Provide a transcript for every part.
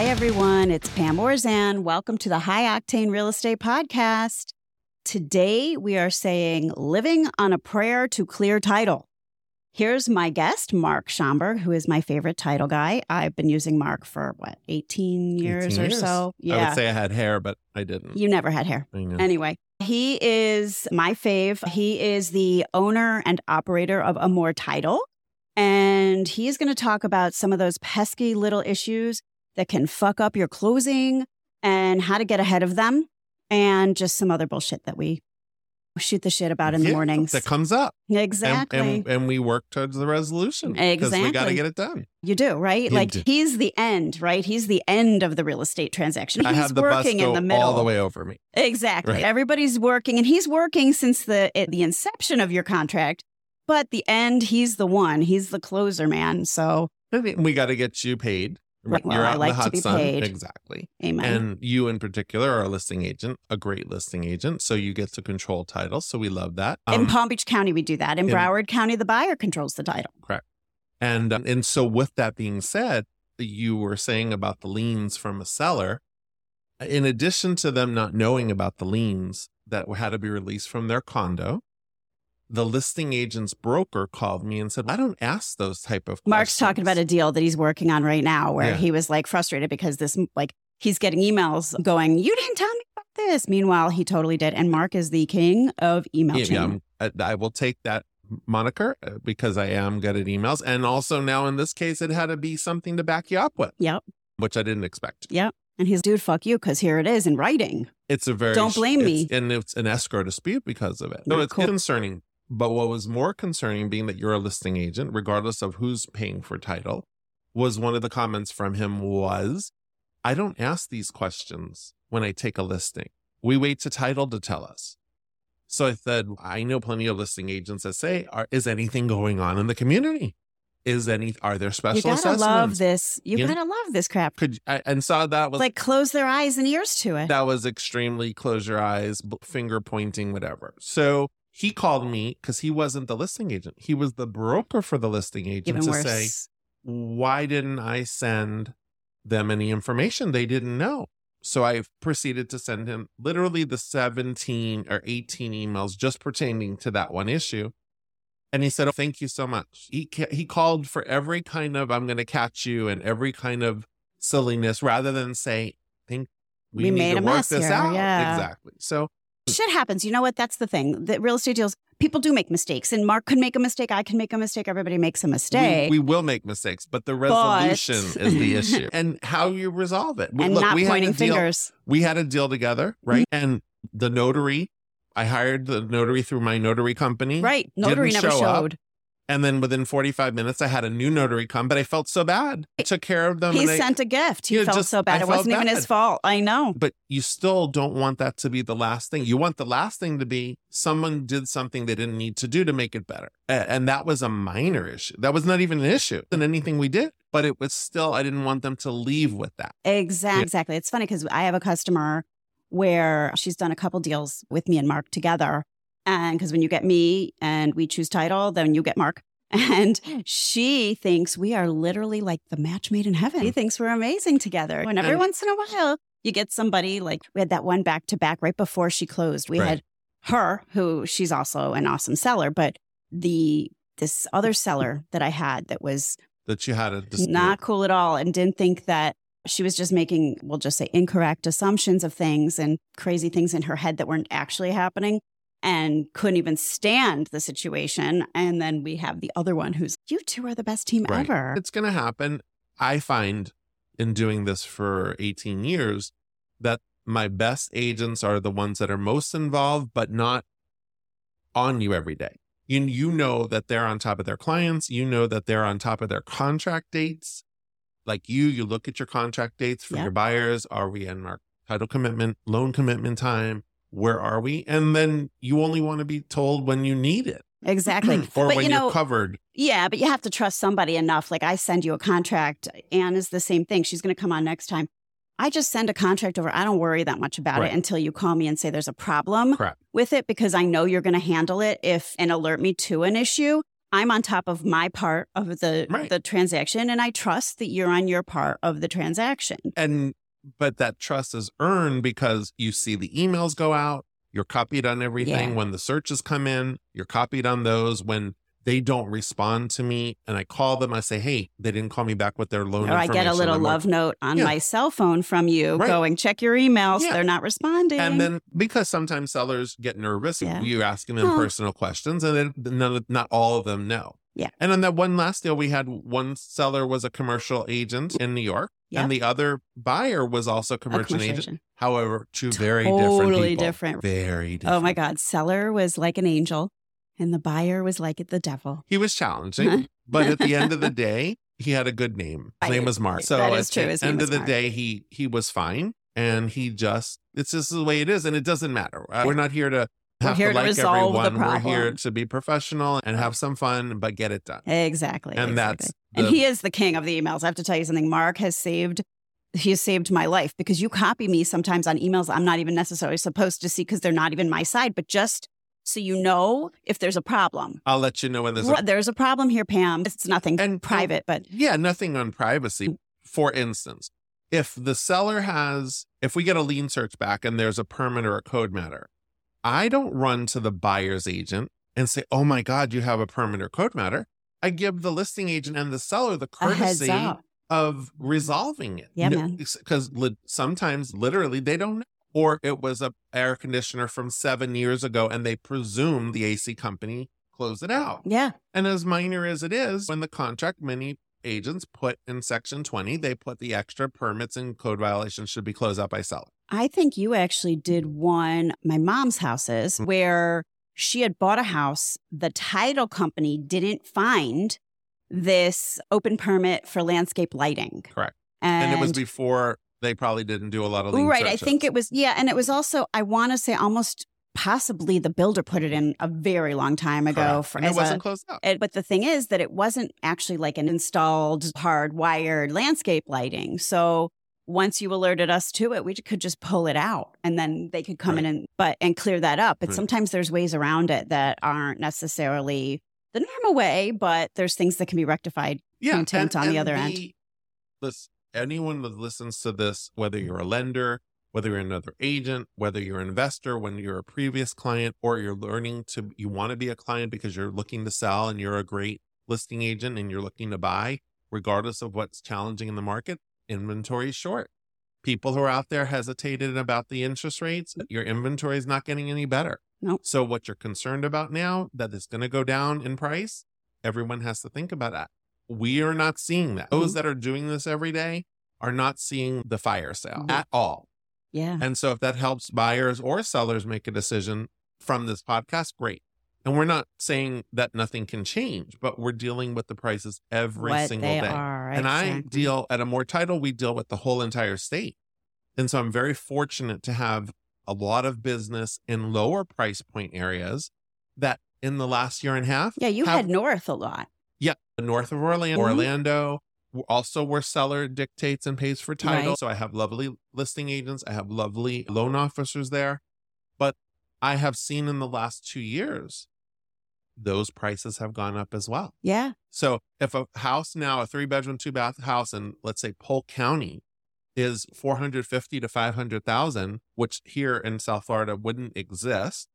Hi, everyone. It's Pam Orzan. Welcome to the High Octane Real Estate Podcast. Today, we are saying living on a prayer to clear title. Here's my guest, Marc Shomberg, who is my favorite title guy. I've been using Marc for what, 18 years 18 or years. so? I would say I had hair, but I didn't. You never had hair. Anyway, he is my fave. He is the owner and operator of Amor Title. And he is going to talk about some of those pesky little issues that can fuck up your closing and how to get ahead of them and just some other bullshit that we shoot the shit about in the Yeah, mornings. That comes up. Exactly. And, and, we work towards the resolution. Because we got to get it done. you do, right? You like do. he's the end, right? He's the end of the real estate transaction. I He's have the bus working go in the middle. all the way over me. Exactly. Right. Everybody's working and he's working since the the inception of your contract. But the end, he's the one. He's the closer, man. So We got to get you paid. Right, well, You're I out like in to the hot be sun. paid. Exactly. amen. And you in particular are a listing agent, a great listing agent. So you get to control title. So we love that. in Um, Palm Beach County, we do that. In in- Broward County, the buyer controls the title. Correct. And um, and so with that being said, you were saying about the liens from a seller. In addition to them not knowing about the liens that had to be released from their condo, the listing agent's broker called me and said, "I don't ask those type of." Questions? Marc's talking about a deal that he's working on right now where Yeah. he was like frustrated because this, like, he's getting emails going, You didn't tell me about this. Meanwhile, he totally did. And Marc is the king of email Yeah, chain. yeah, I, I will take that moniker uh, because I am good at emails, and also now in this case, it had to be something to back you up with, Yep. which I didn't expect. Yep. And he's, dude, fuck you, because here it is in writing. It's a very Don't blame me. and it's an escrow dispute because of it. No, Not it's cool. concerning. But what was more concerning, being that you're a listing agent, regardless of who's paying for title, was one of the comments from him was, "I don't ask these questions when I take a listing. We wait to title to tell us." So I said, "I know plenty of listing agents that say, are, is anything going on in the community? Is any are there special you gotta assessments? love this. You You know? gotta love this crap. Could I, and saw that was like close their eyes and ears to it. that was extremely close your eyes, finger pointing, whatever. So he called me because he wasn't the listing agent. He was the broker for the listing agent Even to worse. say, why didn't I send them any information they didn't know? So I proceeded to send him literally the 17 or 18 emails just pertaining to that one issue. And he said, oh, thank you so much. He, ca- he called for every kind of, I'm going to catch you and every kind of silliness rather than say, think we, We need made to a work mess this here, out. yeah. Exactly. So Shit happens. You know what? That's the thing. The real estate deals, people do make mistakes. And Marc could make a mistake. I can make a mistake. Everybody makes a mistake. we will make mistakes, but the resolution is the issue and how you resolve it. We- and look, not we pointing fingers. we had a deal together, right? Mm-hmm. And the notary, I hired the notary through my notary company. Right. Notary never show up. And then within 45 minutes, I had a new notary come, but I felt so bad. I took care of them. He sent a gift. He Yeah, felt just- so bad. I it wasn't even his fault. I know. but you still don't want that to be the last thing. You want the last thing to be someone did something they didn't need to do to make it better. And that was a minor issue. That was not even an issue than anything we did, but it was still, I didn't want them to leave with that. Exactly. Exactly. It's funny because I have a customer where she's done a couple deals with me and Mark together. And because when you get me and we choose title, then you get Marc. And hmm. she thinks we are literally like the match made in heaven. She thinks we're amazing together. And every once in a while, you get somebody like we had that one back to back right before she closed. We Right. had her, who she's also an awesome seller, but the this other seller that I had that was That you had a dispute. not cool at all and didn't think that she was just making, we'll just say, incorrect assumptions of things and crazy things in her head that weren't actually happening and couldn't even stand the situation. And then we have the other one who's, you two are the best team Right. ever. It's going to happen. I find in doing this for 18 years that my best agents are the ones that are most involved, but not on you every day. You, you know that they're on top of their clients. You know that they're on top of their contract dates. Like you, you look at your contract dates for Yeah. your buyers. Are we in our title commitment, loan commitment time? Where are we? And then you only want to be told when you need it Exactly. or but when you you're know, covered. yeah, but you have to trust somebody enough. Like I send you a contract. Anne is the same thing. She's going to come on next time. I just send a contract over. I don't worry that much about Right. it until you call me and say there's a problem Correct. with it because I know you're going to handle it if and alert me to an issue. I'm on top of my part of the Right. the transaction and I trust that you're on your part of the transaction. And but that trust is earned because you see the emails go out, you're copied on everything. Yeah. When the searches come in, you're copied on those. When they don't respond to me and I call them, I say, Hey, they didn't call me back with their loan Or I get a little I'm like- love note on Yeah. my cell phone from you Right. going, check your emails. Yeah. They're not responding. And then because sometimes sellers get nervous, you're asking them Oh. personal questions, and then none of, not all of them know. Yeah. And on that one last deal, we had one seller was a commercial agent in New York, Yep. and the other buyer was also commercial, commercial agent. agent. However, two very different Totally different. Very different. Oh my God. Seller was like an angel and the buyer was like the devil. He was challenging, but at the end of the day, he had a good name. His Right. name was Mark. So at true. the end of the Mark. day, he he was fine, and he just it's just the way it is, and it doesn't matter. Uh, We're not here to We're here to to like resolve the everyone. We're here to be professional and have some fun, but get it done. Exactly. And exactly. that's and the- he is the king of the emails. I have to tell you something. Marc has saved he has saved my life because you copy me sometimes on emails I'm not even necessarily supposed to see because they're not even my side, but just so you know if there's a problem. I'll let you know when there's a there's a problem here, Pam. It's nothing And- private, but Yeah, nothing on privacy. Mm. For instance, if the seller has, if we get a lien search back and there's a permit or a code matter, I don't run to the buyer's agent and say, oh my God, you have a permit or code matter. I give the listing agent and the seller the courtesy of resolving it. Yeah, man. Because li- sometimes literally they don't know. Or it was a air conditioner from seven years ago and they presume the AC company closed it out. Yeah. And as minor as it is, when the contract, many agents put in section 20, they put the extra permits and code violations should be closed out by seller. I think you actually did one, my mom's houses, Mm. where she had bought a house. The title company didn't find this open permit for landscape lighting. Correct. And, And, it was before they probably didn't do a lot of right. I think it was, yeah. And it was also, I want to say almost possibly the builder put it in a very long time ago. Correct. For, and it wasn't a, closed out. it- but the thing is that it wasn't actually like an installed hardwired landscape lighting. So once you alerted us to it, we could just pull it out and then they could come in and but and clear that up. But Right. sometimes there's ways around it that aren't necessarily the normal way, but there's things that can be rectified. yeah. intent on the other end. Listen, anyone that listens to this, whether you're a lender, whether you're another agent, whether you're an investor, when you're a previous client, or you're learning to, you want to be a client because you're looking to sell and you're a great listing agent and you're looking to buy, regardless of what's challenging in the market, inventory short. People who are out there hesitated about the interest rates, your inventory is not getting any better. Nope. So what you're concerned about now, that it's going to go down in price, everyone has to think about that. We are not seeing that. Those Mhm. that are doing this every day are not seeing the fire sale Mhm. at all. Yeah. And so if that helps buyers or sellers make a decision from this podcast, great. And we're not saying that nothing can change, but we're dealing with the prices every what single they day. are. And I deal at Amor title, we deal with the whole entire state. And so I'm very fortunate to have a lot of business in lower price point areas that in the last year and a half. Yeah, you have- had North a lot. yeah, north of Orlando, Mhm. Orlando, also where seller dictates and pays for title. Right. So I have lovely listing agents, I have lovely loan officers there. But I have seen in the last two years, those prices have gone up as well. Yeah. So if a house now, a three bedroom, two bath house in let's say Polk County is 450 to 500,000, which here in South Florida wouldn't exist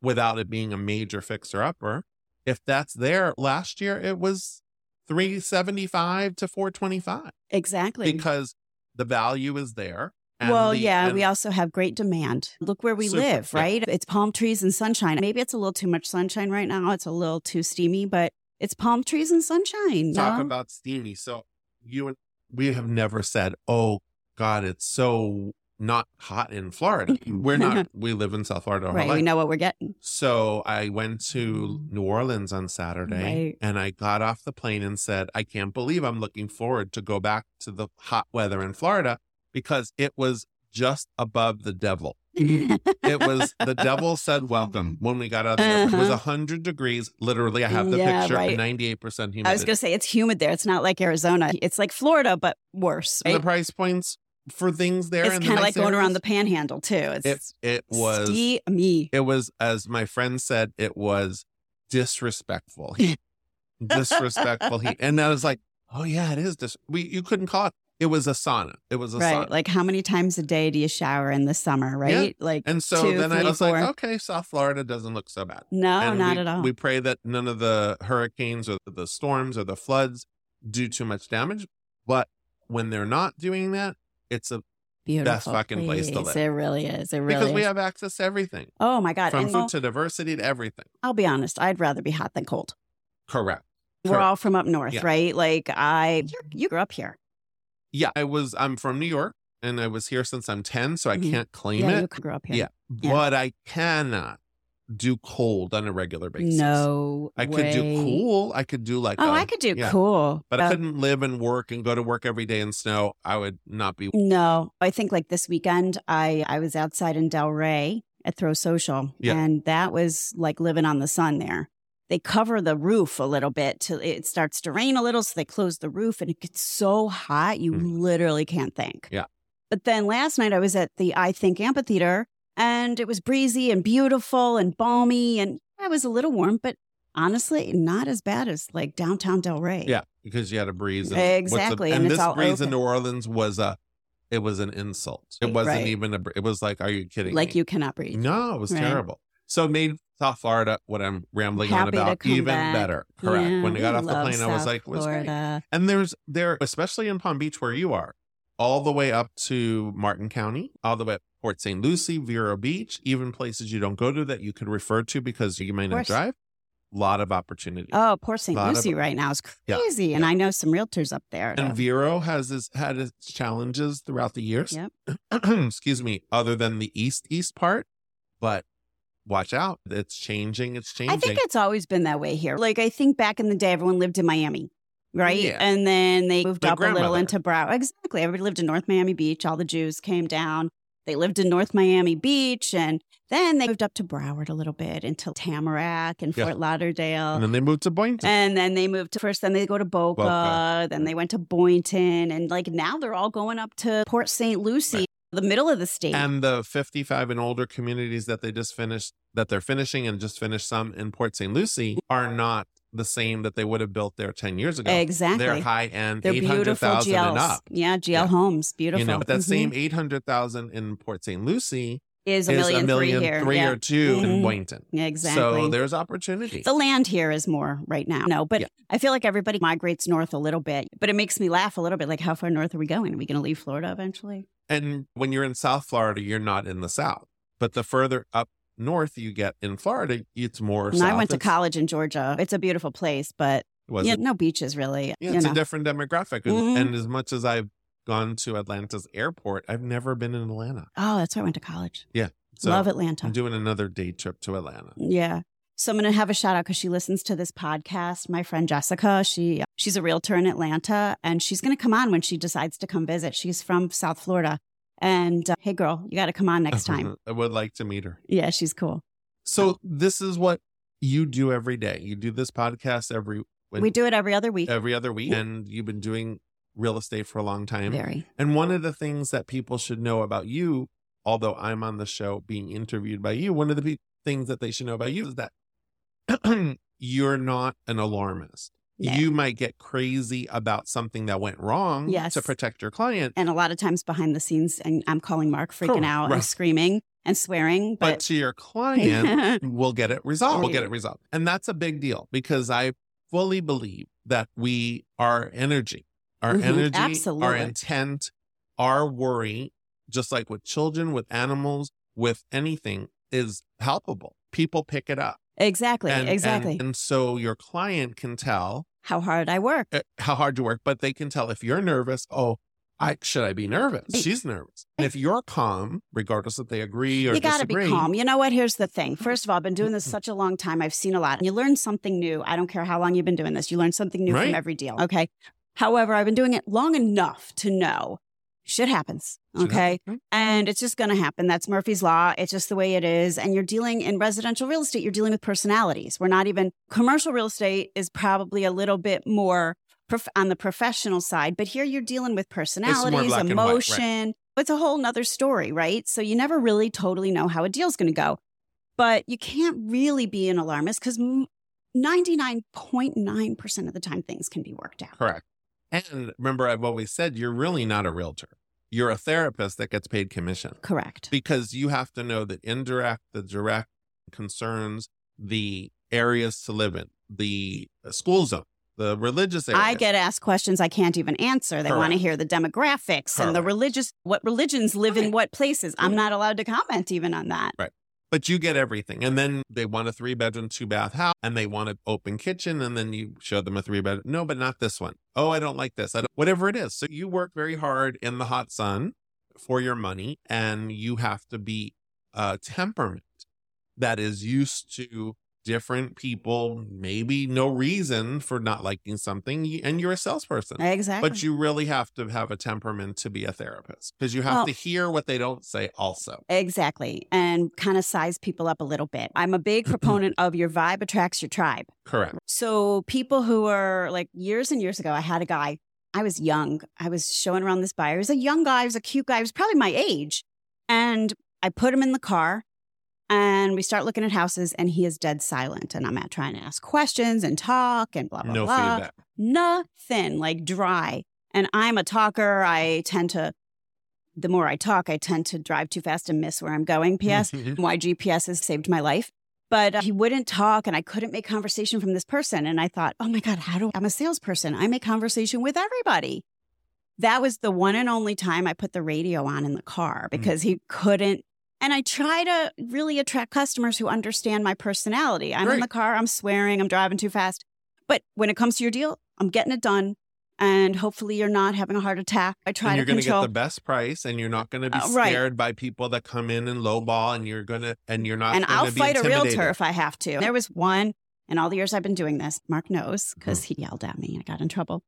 without it being a major fixer upper. If that's there last year, it was 375 to 425 Exactly. because the value is there. Well, the- yeah, and- we also have great demand. Look where we Super, live, yeah. right? It's palm trees and sunshine. Maybe it's a little too much sunshine right now. It's a little too steamy, but it's palm trees and sunshine. talk no? about steamy. So you and we have never said, "Oh God, it's so not hot in Florida." We're not. we live in South Florida. right. We know what we're getting. So I went to mm-hmm. New Orleans on Saturday Right. and I got off the plane and said, I can't believe I'm looking forward to go back to the hot weather in Florida because it was just above the devil. It was the devil said welcome when we got out of the airport. It was Uh-huh. 100 degrees. Literally, I have the Yeah, picture right. 98% humidity. I was going to say it's humid there. It's not like Arizona. It's like Florida, but worse. Right? the price points for things there. It's in the kind of like going around the panhandle too. It's It, it was. steamy. It was, as my friend said, it was disrespectful. He, disrespectful heat. And I was like, oh yeah, it is. Dis- we you couldn't call it. It was a sauna. It was a right. sauna. Like how many times a day do you shower in the summer, right? Like and so two, then I was four. like, okay, South Florida doesn't look so bad. no, and not we, at all. We pray that none of the hurricanes or the storms or the floods do too much damage. But when they're not doing that, it's a Beautiful fucking place to live. It really is. It really because we have access to everything oh my God. from And food to diversity to everything. I'll be honest, I'd rather be hot than cold. Correct. We're Correct. all from up north, Yeah. right? Like I, you you grew up here. Yeah, I was. I'm from New York, and I was here since I'm 10, so I Mhm. can't claim yeah, you it. grew up here. Yeah, Yeah. but I cannot do cold on a regular basis. No, I could do cool. I could do like. Oh, a- I could do yeah. cool, but I couldn't live and work and go to work every day in snow. I would not be. No, I think like this weekend, I I was outside in Delray at Throw Social, Yeah. and that was like living on the sun there. They cover the roof a little bit till it starts to rain a little, so they close the roof, and it gets so hot you Mhm. literally can't think. Yeah. But then last night I was at the iThink Amphitheater, and it was breezy and beautiful and balmy, and I was a little warm, but honestly, not as bad as like downtown Delray. Yeah, because you had a breeze. And the- Exactly, and, and this breeze in. New Orleans was a. It was an insult. It wasn't Right. even a. It was like, are you kidding? like me? you cannot breathe. No, it was Right. terrible. So it made South Florida what I'm rambling on Happy to about even back. better. Correct. Yeah, when I got off the plane, I was like, was great. And there's there, especially in Palm Beach where you are, all the way up to Martin County, all the way up Port St. Lucie, Vero Beach, even places you don't go to that you could refer to because you may not drive. lot of opportunity. Oh, Port St. Lot of- Lucie right now is Yeah. crazy. And I know some realtors up there. and. Vero has its, had its challenges throughout the years. Yep. Excuse me, other than the east east part, but watch out, it's changing. It's changing. I think it's always been that way here. Like I think back in the day, everyone lived in Miami, right? Yeah. And then they moved My up a little into Broward. Exactly. Everybody lived in North Miami Beach. All the Jews came down. They lived in North Miami Beach, and then they moved up to Broward a little bit into Tamarac and Yeah. Fort Lauderdale. and then they moved to Boynton. And then they moved to first, then they go to Boca, Boca. then they went to Boynton, and like now they're all going up to Port St. Lucie, Right. The middle of the state. and the 55 and older communities that they just finished that they're finishing and just finished some in Port St. Lucie are not the same that they would have built there 10 years ago. exactly. They're high end, They're beautiful 800,000 and up. Yeah, GL Yeah. homes, beautiful. You know, but that Mhm. same 800,000 in Port St. Lucie is a is million, a million three yeah. or 2 in Mhm. Boynton. Exactly. So there's opportunity. the land here is more right now. No, but Yeah. I feel like everybody migrates north a little bit, but it makes me laugh a little bit. Like, how far north are we going? Are we going to leave Florida eventually? And when you're in South Florida, you're not in the South. But the further up north you get in Florida, it's more And south. I went to It's- college in Georgia. It's a beautiful place, but Was yeah, it? no beaches really. Yeah, it's know. a different demographic. And- Mhm. And as much as I've gone to Atlanta's airport, I've never been in Atlanta. oh, that's where I went to college. Yeah. So Love Atlanta. I'm doing another day trip to Atlanta. Yeah. So I'm going to have a shout out because she listens to this podcast. My friend Jessica, she she's a realtor in Atlanta, and she's going to come on when she decides to come visit. She's from South Florida, and uh, hey, girl, you got to come on next time. I would like to meet her. yeah, she's cool. So this is what you do every day. You do this podcast every when- we do it every other week. every other week, and you've been doing real estate for a long time. Very. And one of the things that people should know about you, although I'm on the show being interviewed by you, one of the things that they should know about you is that you're not an alarmist. No. You might get crazy about something that went wrong Yes. to protect your client, And a lot of times behind the scenes, and I'm calling Marc freaking Correct. out and screaming and swearing, but but, to your client, we'll get it resolved. We'll get it resolved. And that's a big deal because I fully believe that we, our energy, our Mhm, energy, our intent, our worry, just like with children, with animals, with anything, is palpable. People pick it up. Exactly, And, exactly. And, and so your client can tell How hard I work. uh, how hard you work, but they can tell if you're nervous, oh, I should I be nervous? She's nervous. And if you're calm, regardless if they agree or you got to be calm. You know what? Here's the thing. First of all, I've been doing this such a long time. I've seen a lot. And You learn something new. I don't care how long you've been doing this. You learn something new Right. from every deal. Okay. However, I've been doing it long enough to know shit happens. Okay. And it's just going to happen. That's Murphy's Law. It's just the way it is. And you're dealing in residential real estate, you're dealing with personalities. We're not even, commercial real estate is probably a little bit more prof- on the professional side, but here you're dealing with personalities, and white, right. emotion. It's a whole nother story, right? So you never really totally know how a deal's going to go. But you can't really be an alarmist because 99.9% of the time things can be worked out. Correct. And remember, I've always said you're really not a realtor. You're a therapist that gets paid commission Correct. because you have to know the indirect, the direct concerns, the areas to live in, the uh, school zone, the religious area. I get asked questions I can't even answer. They want to hear the demographics and the religious, what religions live in what places. I'm Right. not allowed to comment even on that. But you get everything. And then they want a three bedroom, two bath house and they want an open kitchen. And then you show them a three bedroom. No, but not this one. Oh, I don't like this. I don't, whatever it is. So you work very hard in the hot sun for your money and you have to be a temperament that is used to different people, maybe no reason for not liking something. And you're a salesperson. Exactly. But you really have to have a temperament to be a therapist because you have Well- to hear what they don't say also. Exactly. And kind of size people up a little bit. I'm a big proponent of your vibe attracts your tribe. Correct. So people who are like years and years ago, I had a guy. I was young. I was showing around this buyer. He was a young guy. He was a cute guy. He was probably my age. And I put him in the car and we start looking at houses and he is dead silent. And I'm at trying to ask questions and talk and blah, blah, No blah. feedback. Nothing like dry. And I'm a talker. I tend to, the more I talk, I tend to drive too fast and miss where I'm going. P.S. why GPS has saved my life. But uh, he wouldn't talk and I couldn't make conversation from this person. And I thought, oh my God, how do I'm a salesperson? I make conversation with everybody. That was the one and only time I put the radio on in the car because he couldn't. And I try to really attract customers who understand my personality. I'm in the car, I'm swearing, I'm driving too fast. But when it comes to your deal, I'm getting it done. And hopefully you're not having a heart attack. I try and you're to going to get the best price and you're not going to be Uh, right. scared by people that come in and lowball and you're going to and you're not and I'll fight a realtor if I have to. There was one in all the years I've been doing this. Marc knows because Mm-hmm. he yelled at me. I got in trouble.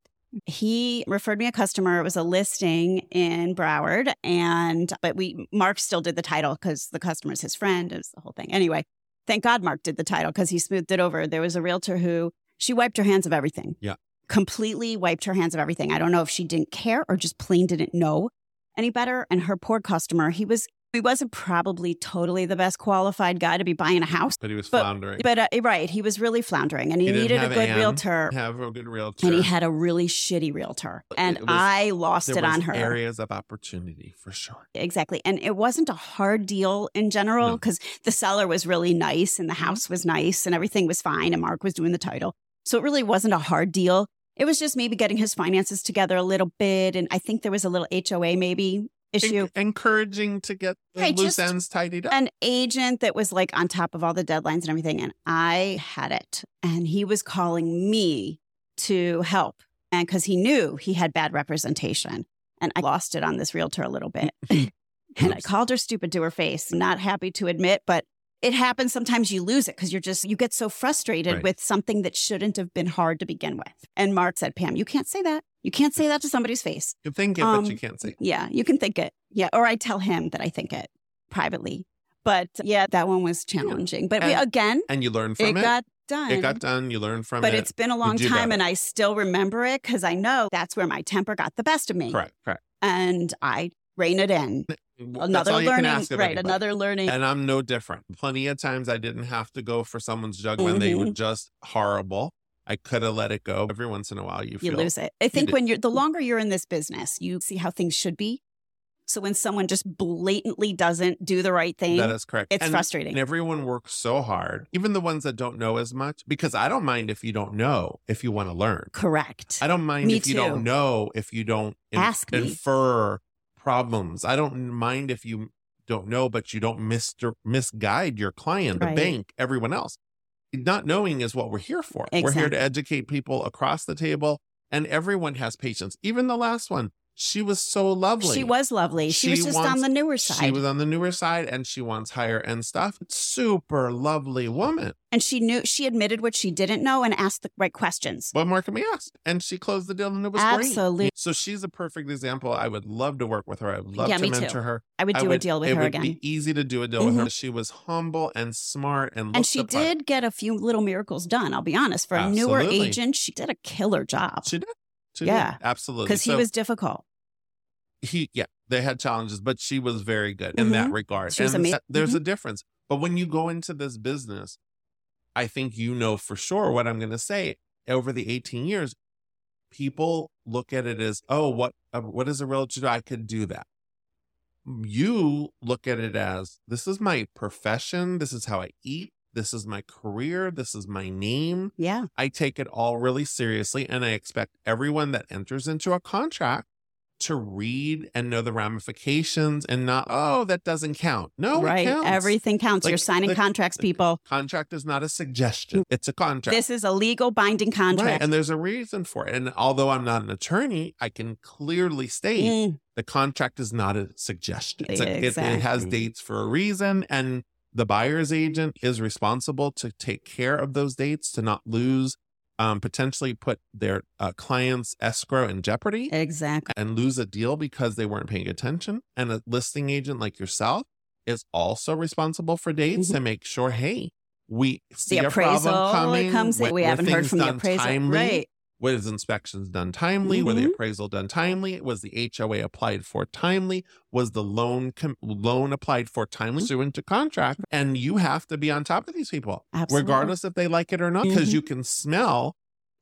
He referred me a customer. It was a listing in Broward, and but we Marc still did the title because the customer's his friend. It was the whole thing. Anyway, thank God Marc did the title because he smoothed it over. There was a realtor who she wiped her hands of everything. Yeah. completely wiped her hands of everything. I don't know if she didn't care or just plain didn't know any better. And her poor customer, he was he wasn't probably totally the best qualified guy to be buying a house. but he was But- floundering. But uh, right, he was really floundering and he, He needed a good Ann realtor. have a good realtor. And he had a really shitty realtor. And was- I lost it on her. areas of opportunity for sure. Exactly. And it wasn't a hard deal in general No. because the seller was really nice and the house was nice and everything was fine and Marc was doing the title. So it really wasn't a hard deal. It was just maybe getting his finances together a little bit. And I think there was a little HOA maybe issue. En- encouraging to get the Right, loose ends tidied up. An agent that was like on top of all the deadlines and everything. And I had it. And he was calling me to help. And because he knew he had bad representation. And I lost it on this realtor a little bit. and I called her stupid to her face. Not happy to admit, but it happens. Sometimes you lose it because you're just, you get so frustrated Right. with something that shouldn't have been hard to begin with. And Marc said, Pam, you can't say that. You can't say that to somebody's face. You think it, Um, but you can't say. it. Yeah, you can think it. Yeah. Or I tell him that I think it privately. But yeah, that one was challenging. But we, again, And you learn from it. it got done. It got done. You learn from it. but it. it's been a long time and I still remember it because I know that's where my temper got the best of me. correct. Correct. And I rein it in. Another all you can learning. ask Right. Another learning. And I'm no different. Plenty of times I didn't have to go for someone's jug when they were Mhm. just horrible. I could have let it go. Every once in a while, you you lose it. I think when you're the longer you're in this business, you see how things should be. So when someone just blatantly doesn't do the right thing, that is correct. it's and, frustrating. And everyone works so hard, even the ones that don't know as much, because I don't mind if you don't know if you want to learn. Correct. I don't mind Me if you don't know if you don't in- Ask infer problems. I don't mind if you don't know, but you don't mis- misguide your client, the Right. bank, everyone else. Not knowing is what we're here for. We're here to educate people across the table, and everyone has patience. Even the last one, she was so lovely. She was lovely. She, was just wants- on the newer side. She was on the newer side, and she wants higher end stuff. Super lovely woman. and she knew she admitted what she didn't know and asked the right questions. What more can we ask? And she closed the deal, and it was Absolutely. great. So she's a perfect example. I would love to work with her. I would love Yeah, to me too. mentor her. I would I do a deal with her again. it would be easy to do a deal with Mhm. her. She was humble and smart and and she part. did get a few little miracles done. I'll be honest. For a newer agent, she did a killer job She did. She Yeah. did. absolutely. because he was difficult. he yeah they had challenges, but she was very good in that regard. Mm-hmm. She was and amazing. there's Mhm. a difference. But when you go into this business, I think you know for sure what I'm going to say. Over the 18 years, people look at it as, oh, what uh, what is a realtor do? I could do that. You look at it as this is my profession. This is how I eat. This is my career. This is my name. Yeah. I take it all really seriously, and I expect everyone that enters into a contract to read and know the ramifications and not, oh, that doesn't count. No, it right. counts. Everything counts. Like, You're signing the- contracts, people. Contract is not a suggestion, it's a contract. This is a legal binding Right. contract. And there's a reason for it. And although I'm not an attorney, I can clearly state Mm, the contract is not a suggestion. It's a- it- it, has dates for a reason. And the buyer's agent is responsible to take care of those dates to not lose, um, potentially put their uh, client's escrow in jeopardy exactly. and lose a deal because they weren't paying attention. And a listing agent like yourself is also responsible for dates to make sure, hey, we see Mm-hmm. The a problem appraisal coming. comes in. We haven't heard from the appraisal. timely? Right. Was inspections done timely? Were the appraisal done timely? Was the HOA applied for timely? Was the loan com- loan applied for timely? Pursuant to contract, and you have to be on top of these people, Absolutely. regardless if they like it or not, because Mhm. you can smell.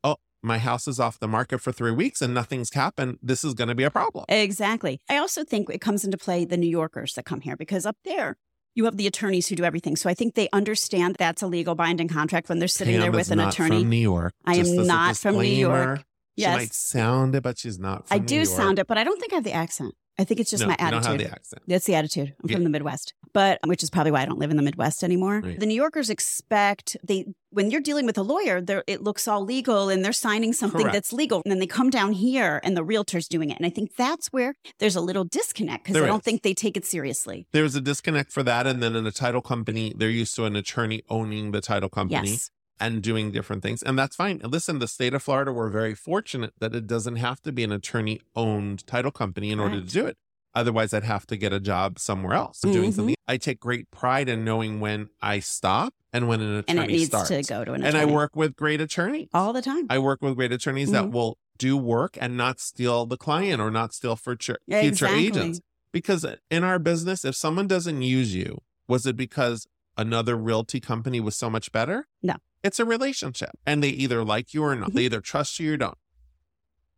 Oh, my house is off the market for three weeks and nothing's happened. This is going to be a problem. Exactly. I also think it comes into play the New Yorkers that come here because up there you have the attorneys who do everything. So I think they understand that's a legal binding contract when they're sitting there with an not attorney. From New York. I am Just as a not from New York. disclaimer. She might sound it, but she's not. From I do sound it, but I don't think I have the accent. I think it's just no, my attitude. have the accent. That's the attitude. I'm Yeah. from the Midwest, but which is probably why I don't live in the Midwest anymore. Right. The New Yorkers expect they when you're dealing with a lawyer, it looks all legal and they're signing something Correct. that's legal, and then they come down here and the realtor's doing it. And I think that's where there's a little disconnect because I don't is. think they take it seriously. There's a disconnect for that, and then in a title company, they're used to an attorney owning the title company. Yes, and doing different things. And that's fine. Listen, the state of Florida, we're very fortunate that it doesn't have to be an attorney owned title company in order to do it. Otherwise, I'd have to get a job somewhere else doing Mhm. something. I take great pride in knowing when I stop and when an attorney and it needs starts. to go to an attorney. and I work with great attorneys. all the time. I work with great attorneys that Mhm. will do work and not steal the client or not steal future, future exactly. agents. Because in our business, if someone doesn't use you, was it because another realty company was so much better? No. It's a relationship. And they either like you or not. Mhm. They either trust you or don't.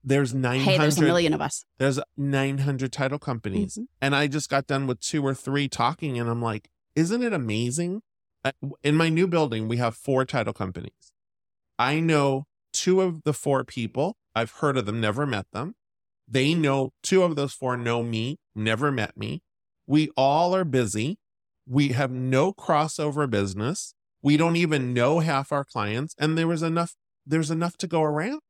There's 900 Hey, there's a million of us. there's 900 title companies. Mhm. And I just got done with two or three talking and I'm like, isn't it amazing? In my new building, we have four title companies. I know two of the four people. I've heard of them, never met them. They know two of those four know me, never met me. We all are busy. We have no crossover business. We don't even know half our clients and there was enough there's enough to go around.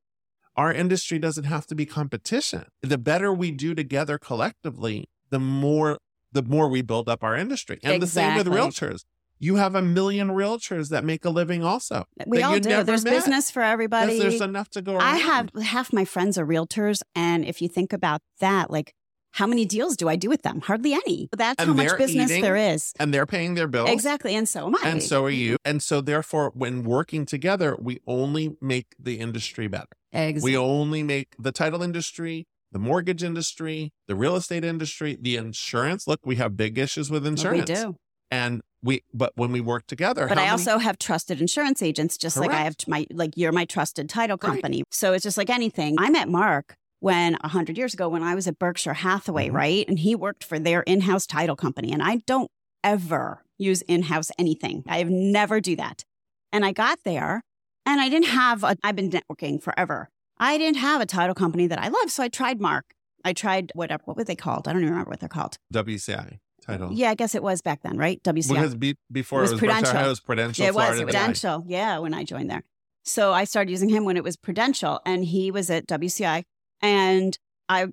Our industry doesn't have to be competition. The better we do together collectively, the more the more we build up our industry. And the same with realtors. You have a million realtors that make a living also. We all do. There's met. business for everybody. There's enough to go around. I have half my friends are realtors, and if you think about that, like how many deals do I do with them? Hardly any. That's And how much business eating there is. and they're paying their bills. Exactly, and so am I. And so are you. And so therefore, when working together, we only make the industry better. exactly. We only make the title industry, the mortgage industry, the real estate industry, the insurance. Look, we have big issues with insurance. we do. And we, but when we work together, But I many- also have trusted insurance agents, just like I have my like you're my trusted title Right. company. So it's just like anything. I met Mark when a hundred years ago when I was at Berkshire Hathaway, Mhm. right? And he worked for their in-house title company. And I don't ever use in-house anything. I've never do that. And I got there and I didn't have a I've been networking forever. I didn't have a title company that I love. So I tried Marc. I tried whatever what were they called? I don't even remember what they're called. WCI title. Yeah, I guess it was back then, right? WCI. Because be, before It it was was, Prudential. Prudential. It was Prudential. Yeah, it was. It was Prudential. Yeah, when I joined there. So I started using him when it was Prudential, and he was at WCI. And I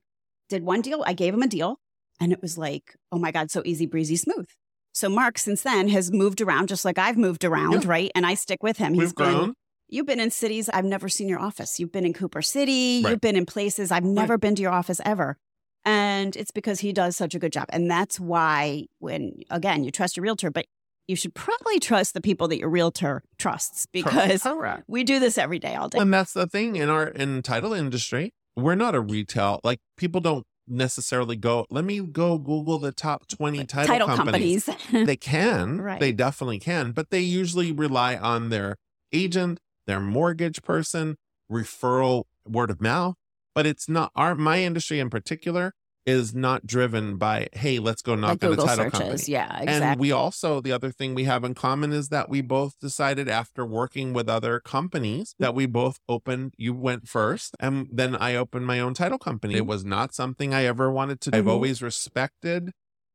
did one deal. I gave him a deal, and it was like, oh my God, so easy breezy, smooth. So Marc, since then, has moved around just like I've moved around, Yeah. right? And I stick with him. We've been, grown. You've been in cities I've never seen your office. You've been in Cooper City. Right. You've been in places I've never been to your office ever. And it's because he does such a good job. And that's why, when again, you trust your realtor, but you should probably trust the people that your realtor trusts because Correct. we do this every day, all day. And that's the thing in our in title industry, we're not a retail like people don't necessarily go, let me go Google the top 20 title, Title companies. companies. they can, Right. they definitely can, but they usually rely on their agent, their mortgage person, referral, word of mouth. But it's not our my industry in particular is not driven by, hey, let's go knock like on a Google title searches. company. Yeah, exactly. And we also, the other thing we have in common is that we both decided after working with other companies that we both opened, you went first, and then I opened my own title company. It was not something I ever wanted to do. I've Mhm. always respected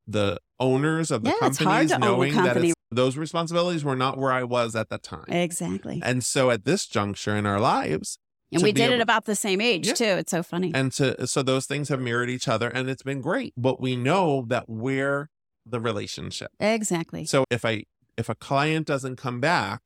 the owners of the Yeah, companies, knowing that company. it's, those responsibilities were not where I was at the time. exactly. And so at this juncture in our lives, And we did it about the same age Yeah. too. It's so funny. and to so those things have mirrored each other and it's been great. But we know that we're the relationship. exactly. So if I if a client doesn't come back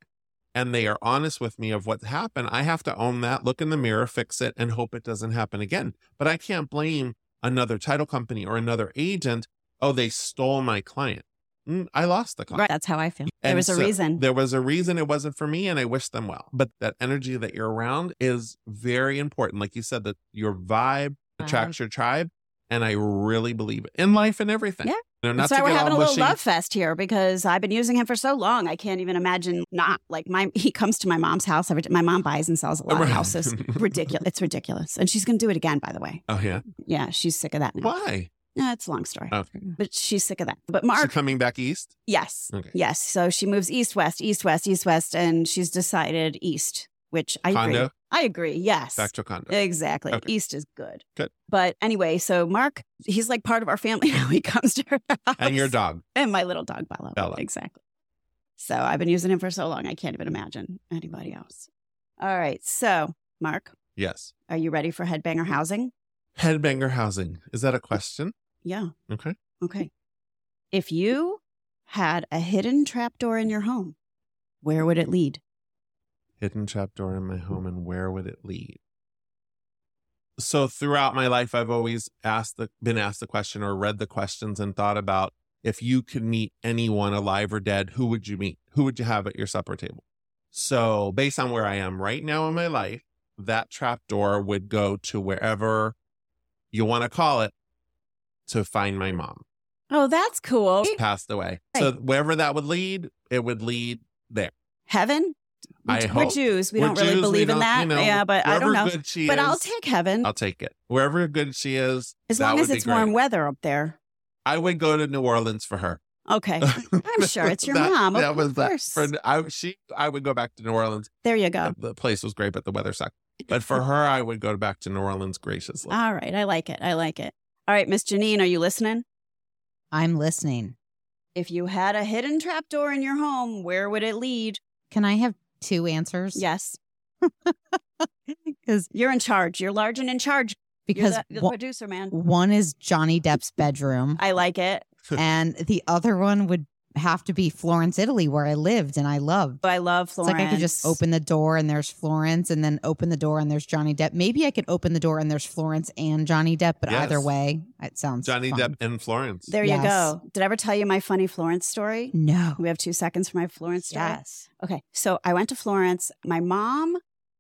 and they are honest with me of what's happened, I have to own that, look in the mirror, fix it, and hope it doesn't happen again. But I can't blame another title company or another agent. Oh, they stole my client. Mm, I lost the client. Right. That's how I feel. there was a so reason. There was a reason it wasn't for me, and I wish them well. But that energy that you're around is very important. Like you said, that your vibe attracts your tribe. And I really believe it in life and everything. Yeah. You know, to we're having a little love fest here because I've been using him for so long. I can't even imagine not like my. He comes to my mom's house every. My mom buys and sells a lot of houses. Ridiculous. It's ridiculous, and she's going to do it again. By the way, Oh yeah. yeah, she's sick of that now. Why? Yeah, it's a long story, Okay. but she's sick of that. But Marc. She's coming back east. yes, Okay. yes. So she moves east, west, east, west, east, west, and she's decided east, which I agree. Condo. I agree. Yes, Back to a condo. Exactly. Okay. East is good. Good. But anyway, so Marc, he's like part of our family now. He comes to our house. and your dog. And my little dog, Bella. Bella. Exactly. So I've been using him for so long, I can't even imagine anybody else. All right. So, Marc, Yes. are you ready for Headbanger Housing? Headbanger housing. Is that a question? Yeah. Okay. Okay. If you had a hidden trapdoor in your home, where would it lead? Hidden trapdoor in my home, and where would it lead? So throughout my life, I've always asked the been asked the question or read the questions and thought about if you could meet anyone alive or dead, who would you meet? Who would you have at your supper table? So based on where I am right now in my life, that trapdoor would go to wherever you want to call it to find my mom. Oh, that's cool. She passed away. So wherever that would lead, it would lead there. Heaven? I We're hope. Jews. We We're don't really Jews, believe in that. you know, yeah, but I don't know. But I'll take heaven I'll take it. Wherever good she is, as long as it's warm weather up there. I would go to New Orleans for her. Okay. I'm sure it's your That- mom. Of that was that. course. For I, she, I would go back to New Orleans. there you go. The place was great, but the weather sucked. But for her, I would go back to New Orleans graciously. All right. I like it. I like it. All right, Miss Janine, are you listening? I'm listening. If you had a hidden trapdoor in your home, where would it lead? Can I have two answers? Yes. Because You're in charge. You're large and in charge. because you're the, the one- producer, man. one is Johnny Depp's bedroom, I like it. and the other one would have to be Florence, Italy, where I lived and I loved. I love It's Florence. like I could just open the door and there's Florence, and then open the door and there's Johnny Depp. Maybe I could open the door and there's Florence and Johnny Depp, but Yes. either way, it sounds Johnny fun. Depp and Florence. There you go. Did I ever tell you my funny Florence story? No. We have two seconds for my Florence story. Yes. Okay. So I went to Florence. My mom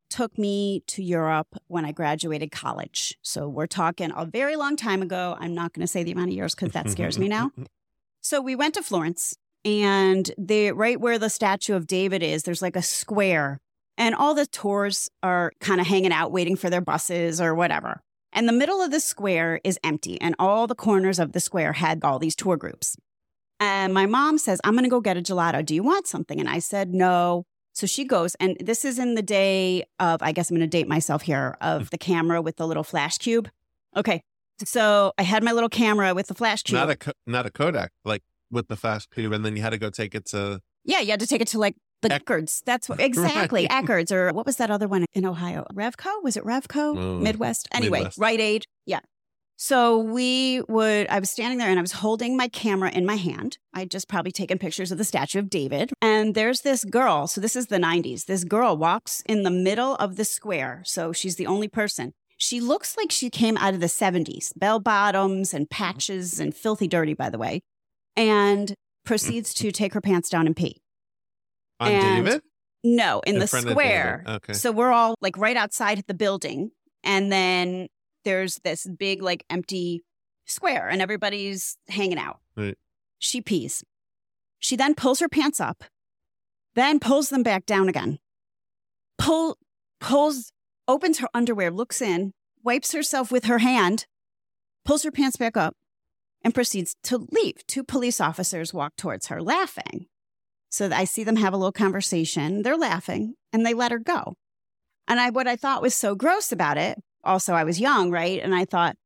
took me to Europe when I graduated college. So we're talking a very long time ago. I'm not going to say the amount of years because that scares me now. So we went to Florence and they right where the statue of David is, there's like a square and all the tours are kind of hanging out waiting for their buses or whatever. And the middle of the square is empty and all the corners of the square had all these tour groups. And my mom says, I'm going to go get a gelato. Do you want something? And I said, no. So she goes, and this is in the day of, I guess I'm going to date myself here, of the camera with the little flash cube. Okay. So I had my little camera with the flash cube. not a not a Kodak, like with the fast cube, and then you had to go take it to. yeah, you had to take it to like the Ec- Eckerd's. That's what, exactly. Right. Eckerd's, or what was that other one in Ohio? Revco? Was it Revco? Oh, Midwest? Anyway, Midwest. Rite Aid. Yeah. So we would, I was standing there and I was holding my camera in my hand. I'd just probably taken pictures of the statue of David. And there's this girl. So this is the 90s. This girl walks in the middle of the square. So she's the only person. She looks like she came out of the 70s, bell bottoms and patches and filthy dirty, by the way, and proceeds to take her pants down and pee. On And- David? No, in, the square. Okay. So we're all like right outside the building. And then there's this big, like empty square, and everybody's hanging out. Right. She pees. She then pulls her pants up, then pulls them back down again. pull, pulls, opens her underwear, looks in, wipes herself with her hand, pulls her pants back up, and proceeds to leave. Two police officers walk towards her laughing. So I see them have a little conversation. They're laughing and they let her go. And I, what I thought was so gross about it, also I was young, right? And I thought,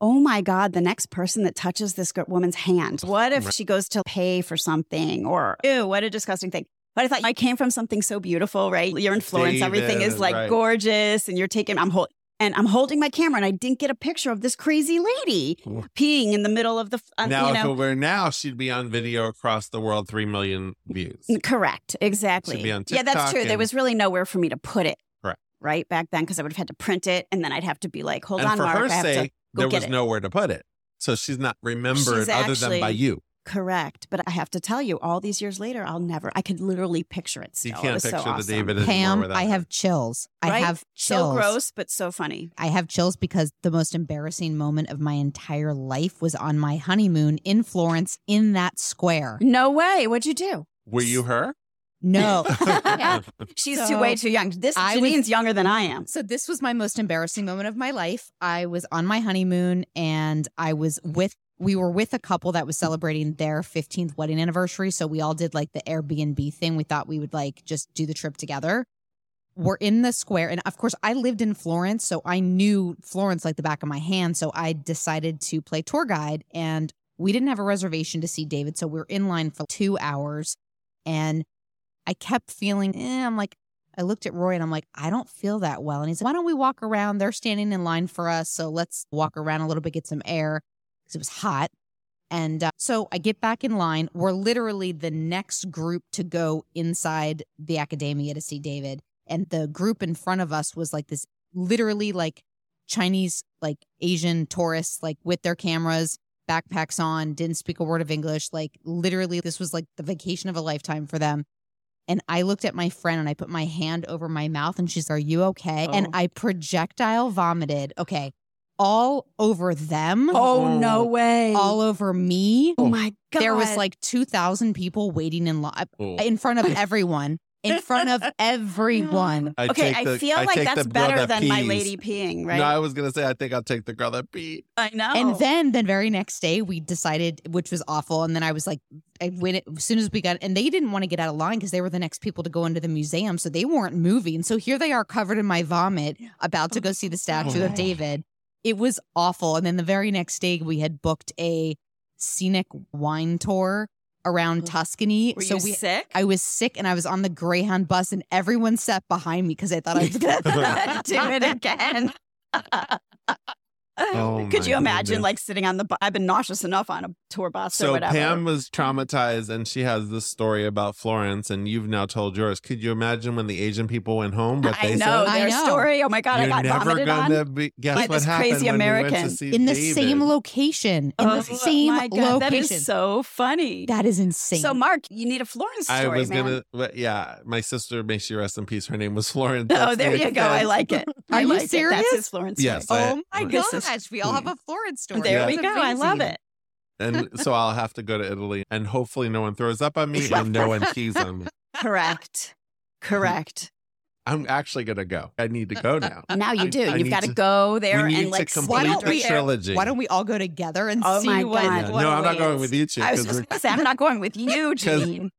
oh my God, the next person that touches this woman's hand, what if she goes to pay for something or, ew, what a disgusting thing. But I thought I came from something so beautiful, right? You're in Florence, everything is like right. gorgeous and you're taking, I'm holding, and I'm holding my camera and I didn't get a picture of this crazy lady peeing in the middle of the, uh, now, you if it were now, she'd be on video across the world, three million views. Correct. Exactly. be on yeah, that's TikTok true. There was really nowhere for me to put it. Correct. Right back then, because I would have had to print it, and then I'd have to be like, "Hold and on, for Marc, her I have sake, to go there was it." nowhere to put it. So she's not remembered She's other than by you. Correct. But I have to tell you, all these years later, I'll never. I could literally picture it. Still. You can't was so picture the awesome. David anymore Pam, without I have chills. I have chills. So gross, but so funny. I have chills because the most embarrassing moment of my entire life was on my honeymoon in Florence in that square. No way. What'd you do? Were you her? No. She's So, too way too young. This I was- Janine's younger than I am. So this was my most embarrassing moment of my life. I was on my honeymoon and I was with we were with a couple that was celebrating their 15th wedding anniversary, so we all did like the Airbnb thing. We thought we would like just do the trip together. We're in the square and of course I lived in Florence, so I knew Florence like the back of my hand, so I decided to play tour guide and we didn't have a reservation to see David, so we are in line for 2 hours and I kept feeling eh, I'm like I looked at Roy and I'm like, I don't feel that well. And he's like, why don't we walk around? They're standing in line for us. So let's walk around a little bit, get some air because it was hot. And uh, so I get back in line. We're literally the next group to go inside the Accademia to see David. And the group in front of us was like this literally like Chinese, like Asian tourists, like with their cameras, backpacks on, didn't speak a word of English. Like literally, this was like the vacation of a lifetime for them. And I looked at my friend and I put my hand over my mouth and she's, Are you okay? And Oh. I projectile vomited. Okay. All over them, Oh no way! all over me. oh my god! There was like 2,000 people waiting in line uh, Oh. in front of everyone, in front of everyone. I okay. take I the- feel I like that's better that than my lady peeing, right? No, I was gonna say I think I'll take the girl that peed. I know. And then the very next day, we decided, which was awful. And then I was like, I went as soon as we got, and they didn't want to get out of line because they were the next people to go into the museum. So they weren't moving. So here they are covered in my vomit, about to go see the statue Oh. of David. It was awful. And then the very next day, we had booked a scenic wine tour around Tuscany. were so you we, sick? I was sick and I was on the Greyhound bus, and everyone sat behind me because I thought I was going to do it again. Oh, Could you imagine goodness. like sitting on the bus? I've been nauseous enough on a tour bus or So whatever. Pam was traumatized, and she has this story about Florence, and you've now told yours. Could you imagine when the Asian people went home? What I they know said? I their know. story. Oh my god, You're I got never vomited gonna on. be. Guess by what this happened crazy when we American. in the David? same location. In Oh the same my god, that location. is so funny. That is insane. So Marc, you need a Florence story, I was man. gonna, yeah. My sister, may she rest in peace. Her name was Florence. Oh, there you go. I like it. Are I you like it. serious? That's his Florence Yes, story. I- oh my This gosh, is- we all have a Florence story. There we That's go. I love it. and so I'll have to go to Italy, and hopefully, no one throws up on me, and no one pees on me. Correct. Correct. I'm actually gonna go. I need to go now. Now you do. I You've got to to- go there we need and like to see Why complete don't the we- trilogy. Why don't we all go together and Oh see my what? God. Yeah, what no, I'm not going with you two. I was 'cause just gonna say, I'm not going with you, Gene.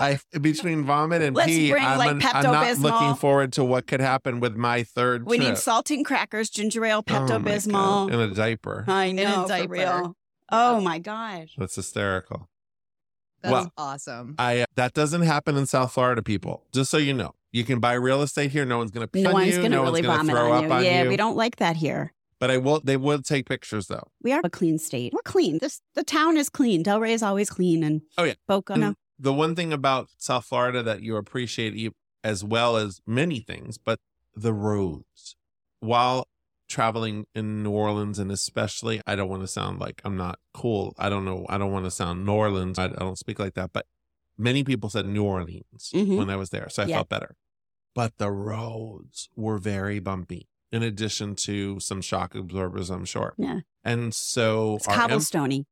I between vomit and Let's pee, bring, I'm, like, an- I'm not Pepto-Bismol. looking forward to what could happen with my third We trip. need saltine crackers, ginger ale, Oh my Pepto God. Bismol. in a diaper. I a know, for diaper. real. Oh my gosh. That's hysterical. That's Well, awesome. I uh, that doesn't happen in South Florida, people. Just so you know, you can buy real estate here. No one's going to pee No on one's you. going to no really one's going to vomit throw on up you. on yeah, you. we don't like that here. But I will. They will take pictures though. We are a clean state. We're clean. This the town is clean. Delray is always clean, and Oh, yeah. Boca. Mm. And No, The one thing about South Florida that you appreciate as well as many things, but the roads. While traveling in New Orleans, and especially, I don't want to sound like I'm not cool. I don't know. I don't want to sound New Orleans. I, I don't speak like that. But many people said New Orleans Mhm. when I was there, so I Yeah. felt better. But the roads were very bumpy. In addition to some shock absorbers, I'm sure. Yeah. And so it's cobblestoney.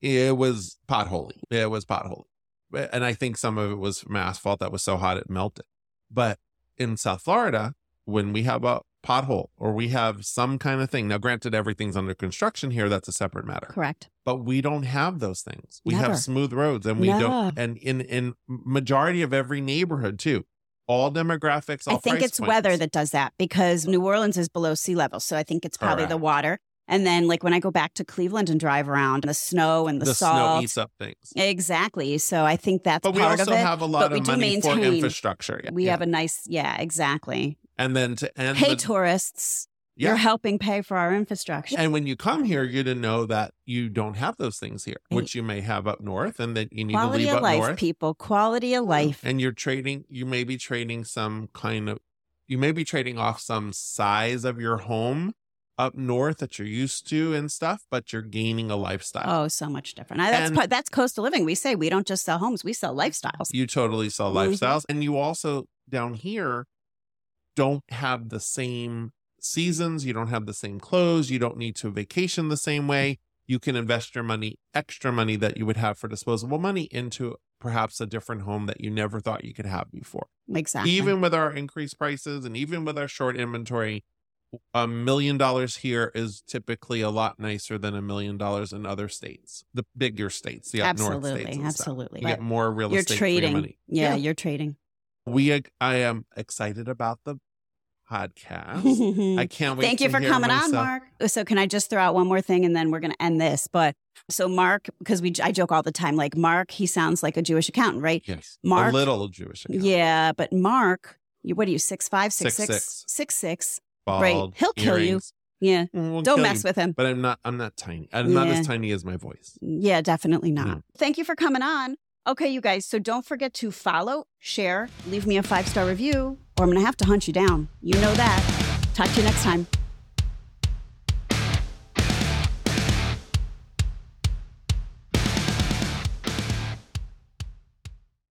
it was potholy. It was potholy. And I think some of it was from asphalt that was so hot it melted. But in South Florida, when we have a pothole or we have some kind of thing, now granted, everything's under construction here, that's a separate matter. Correct. But we don't have those things. We Never. have smooth roads and we No. don't and in in majority of every neighborhood too. All demographics, all I think it's weather that does that because New Orleans is below sea level. So I think it's probably the water. And then, like, when I go back to Cleveland and drive around, the snow and the, the salt. snow eats up things. Exactly. So I think that's But we part also of it. have a lot we of money for maintain- infrastructure. Yeah, we yeah. have a nice, yeah, exactly. and then to end hey, the- tourists, yeah. you're helping pay for our infrastructure. And when you come here, you're to know that you don't have those things here, which you may have up north, and that you need Quality to leave of up life, north. people. Quality of life. And you're trading. You may be trading some kind of. You may be trading off some size of your home up north that you're used to and stuff, but you're gaining a lifestyle. Oh, so much different. I- That's And- that's coastal living. We say we don't just sell homes; we sell lifestyles. You totally sell Mhm. lifestyles, and you also down here don't have the same seasons. You don't have the same clothes. You don't need to vacation the same way. You can invest your money, extra money that you would have for disposable money, into perhaps a different home that you never thought you could have before. Exactly. Even with our increased prices and even with our short inventory, a million dollars here is typically a lot nicer than a million dollars in other states, the bigger states, the up north states. absolutely, absolutely. You get more real You're estate trading. money. Yeah, Yeah. you're trading. We, I am excited about the podcast. I can't wait. Thank you for coming on, Marc. Uh, so, can I just throw out one more thing and then we're going to end this? But so, Marc, because we, I joke all the time, like Marc, he sounds like a Jewish accountant, right? Yes, Marc- a little Jewish. account. Yeah, but Mark, you, what are you, six five, six Six, six, six. six six? Bald, right. He'll kill you. Yeah, Mm, we'll don't kill mess you. with him. But I'm not. I'm not tiny. I'm not as tiny as my voice. Yeah, definitely not. Mm. Thank you for coming on. Okay, you guys. So don't forget to follow, share, leave me a five star review, or I'm going to have to hunt you down. You know that. Talk to you next time.